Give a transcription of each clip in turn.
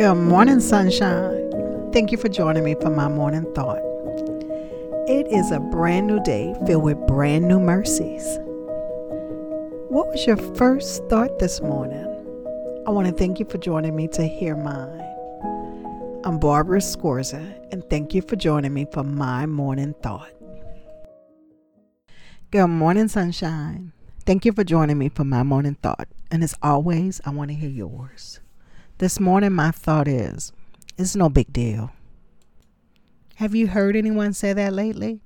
Good morning, sunshine. Thank you for joining me for my morning thought. It is a brand new day filled with brand new mercies. What was your first thought this morning? I want to thank you for joining me to hear mine. I'm Barbara Scorza, and thank you for joining me for my morning thought. Good morning, sunshine. Thank you for joining me for my morning thought. And as always, I want to hear yours. This morning, my thought is it's no big deal. Have you heard anyone say that lately?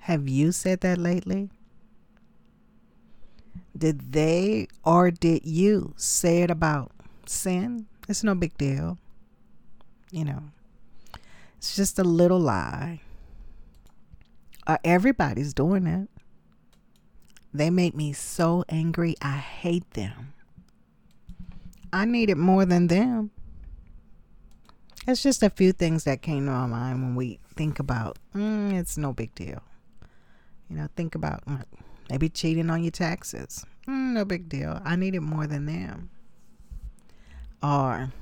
Have you said that lately? Did they or did you say it about sin? It's no big deal. You know, it's just a little lie. Uh, everybody's doing it. They make me so angry. I hate them. I need it more than them. It's just a few things that came to my mind when we think about mm, it's no big deal. You know, think about mm, maybe cheating on your taxes. Mm, no big deal. I need it more than them. Or,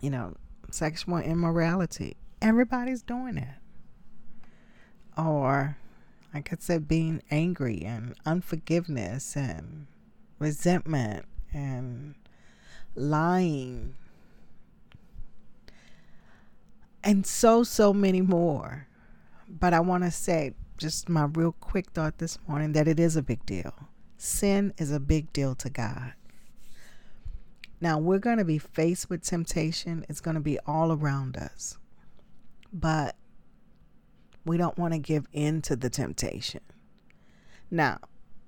you know, sexual immorality. Everybody's doing it. Or, like I said, being angry and unforgiveness and resentment and lying. And so so many more. But i want to say just my real quick thought this morning that it is a big deal. Sin is a big deal to god. Now we're going to be faced with temptation. It's going to be all around us. But we don't want to give in to the temptation. Now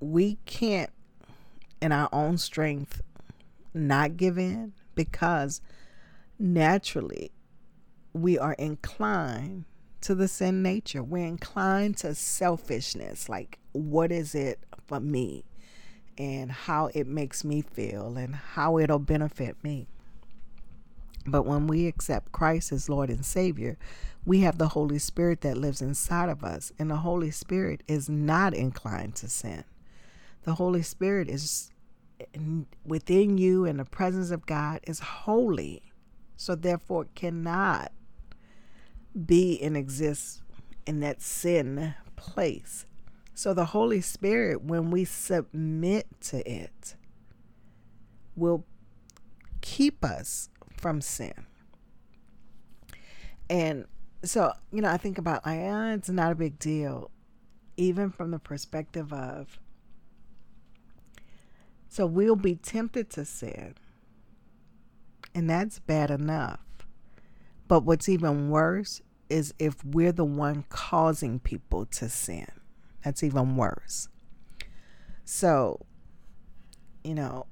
we can't in our own strength not give in because naturally we are inclined to the sin nature. We're inclined to selfishness. Like, what is it for me? And how it makes me feel and how it'll benefit me. But when we accept Christ as Lord and Savior, we have the Holy Spirit that lives inside of us. And the Holy Spirit is not inclined to sin. The Holy Spirit is within you and the presence of God is holy. So therefore cannot be and exist in that sin place. So the Holy Spirit, when we submit to it, will keep us from sin. And so, you know, I think about oh, it's not a big deal, even from the perspective of so we'll be tempted to sin. And that's bad enough. But what's even worse is if we're the one causing people to sin. That's even worse. So, you know,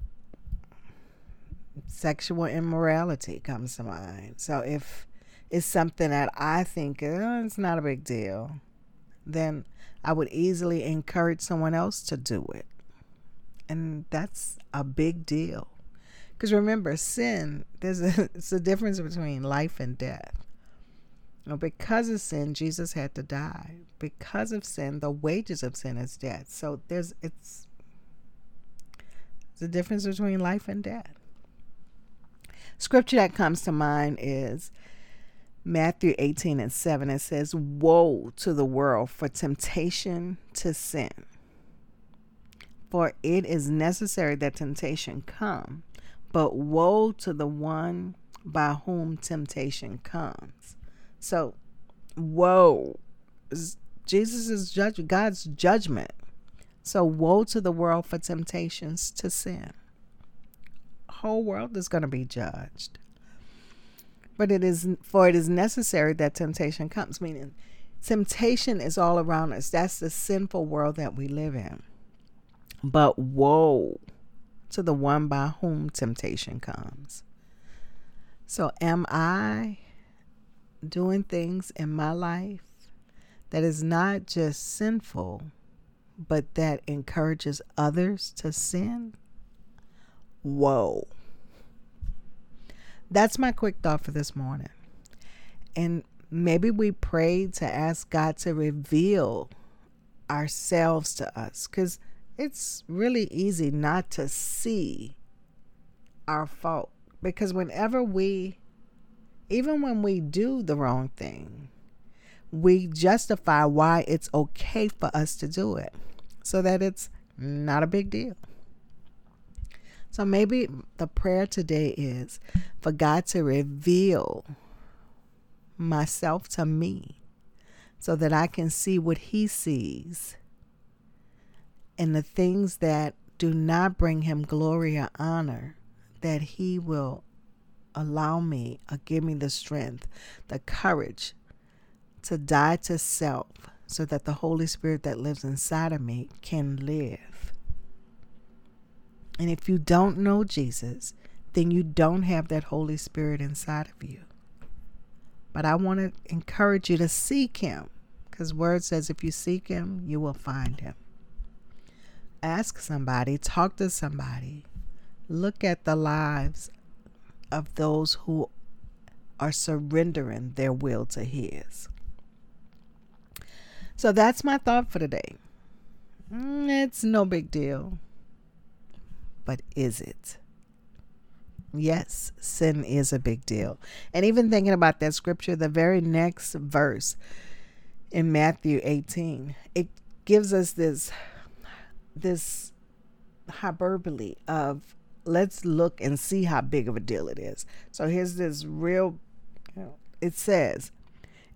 sexual immorality comes to mind. So if it's something that I think oh, it's not a big deal, then I would easily encourage someone else to do it. And that's a big deal. Because remember, sin, there's a, it's a difference between life and death. Know, because of sin, Jesus had to die. Because of sin, the wages of sin is death. So there's it's the difference between life and death. Scripture that comes to mind is Matthew 18 and 7. It says, Woe to the world for temptation to sin. For it is necessary that temptation come, but woe to the one by whom temptation comes. So, woe. Jesus is God's judgment. So woe to the world for temptations to sin. Whole world is going to be judged. But it is for it is necessary that temptation comes, meaning temptation is all around us. That's the sinful world that we live in. But woe to the one by whom temptation comes. So, am I doing things in my life that is not just sinful, but that encourages others to sin? Whoa. That's my quick thought for this morning. And maybe we pray to ask God to reveal ourselves to us because it's really easy not to see our fault Because whenever we, even when we do the wrong thing, we justify why it's okay for us to do it so that it's not a big deal. So maybe the prayer today is for God to reveal myself to me so that I can see what He sees and the things that do not bring Him glory or honor, that He will allow me or give me the strength, the courage to die to self so that the Holy Spirit that lives inside of me can live. And if you don't know Jesus, then you don't have that Holy Spirit inside of you. But I want to encourage you to seek him because word says if you seek him, you will find him. Ask somebody, talk to somebody. Look at the lives of those who are surrendering their will to his. So that's my thought for today. Mm, it's no big deal. But is it? Yes, sin is a big deal. And even thinking about that scripture, the very next verse in Matthew 18, it gives us this this hyperbole of let's look and see how big of a deal it is. So here's this real it says,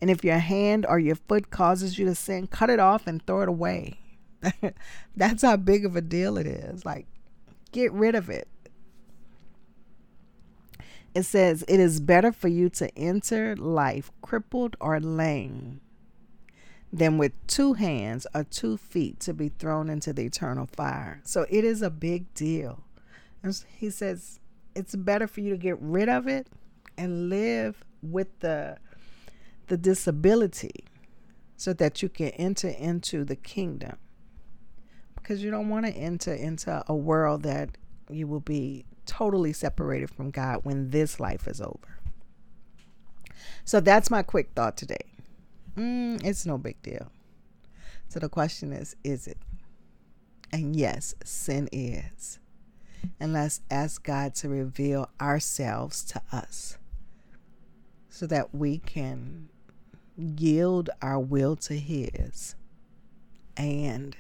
and if your hand or your foot causes you to sin, cut it off and throw it away. That's how big of a deal it is. Like, get rid of it. It says, It is better for you to enter life crippled or lame than with two hands or two feet to be thrown into the eternal fire. So it is a big deal. And he says, It's better for you to get rid of it and live with the the disability so that you can enter into the kingdom. Because you don't want to enter into a world that you will be totally separated from God when this life is over. So that's my quick thought today. Mm, it's no big deal. So the question is is it? And yes, sin is. And let's ask God to reveal ourselves to us so that we can yield our will to His and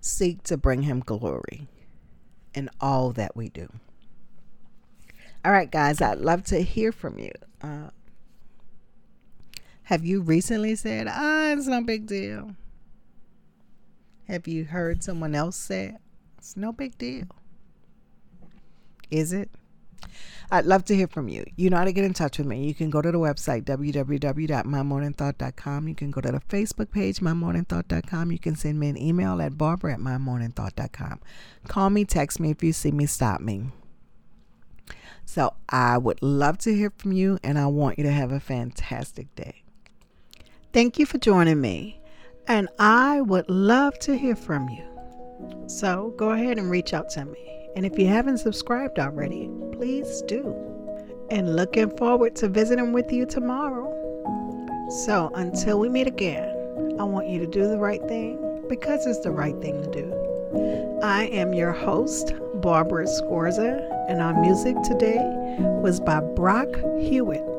seek to bring Him glory in all that we do. All right, guys, I'd love to hear from you. Uh, have you recently said, ah, it's no big deal? Have you heard someone else say, it's no big deal? Is it? I'd love to hear from you. You know how to get in touch with me. You can go to the website, www.mymorningthought.com. You can go to the Facebook page, mymorningthought.com. You can send me an email at barbara at mymorningthought.com. Call me, text me if you see me, stop me. So I would love to hear from you, and I want you to have a fantastic day. Thank you for joining me, and I would love to hear from you. So go ahead and reach out to me. And if you haven't subscribed already, please do. And looking forward to visiting with you tomorrow. So until we meet again, I want you to do the right thing because it's the right thing to do. I am your host, Barbara Scorza, and our music today was by Brock Hewitt.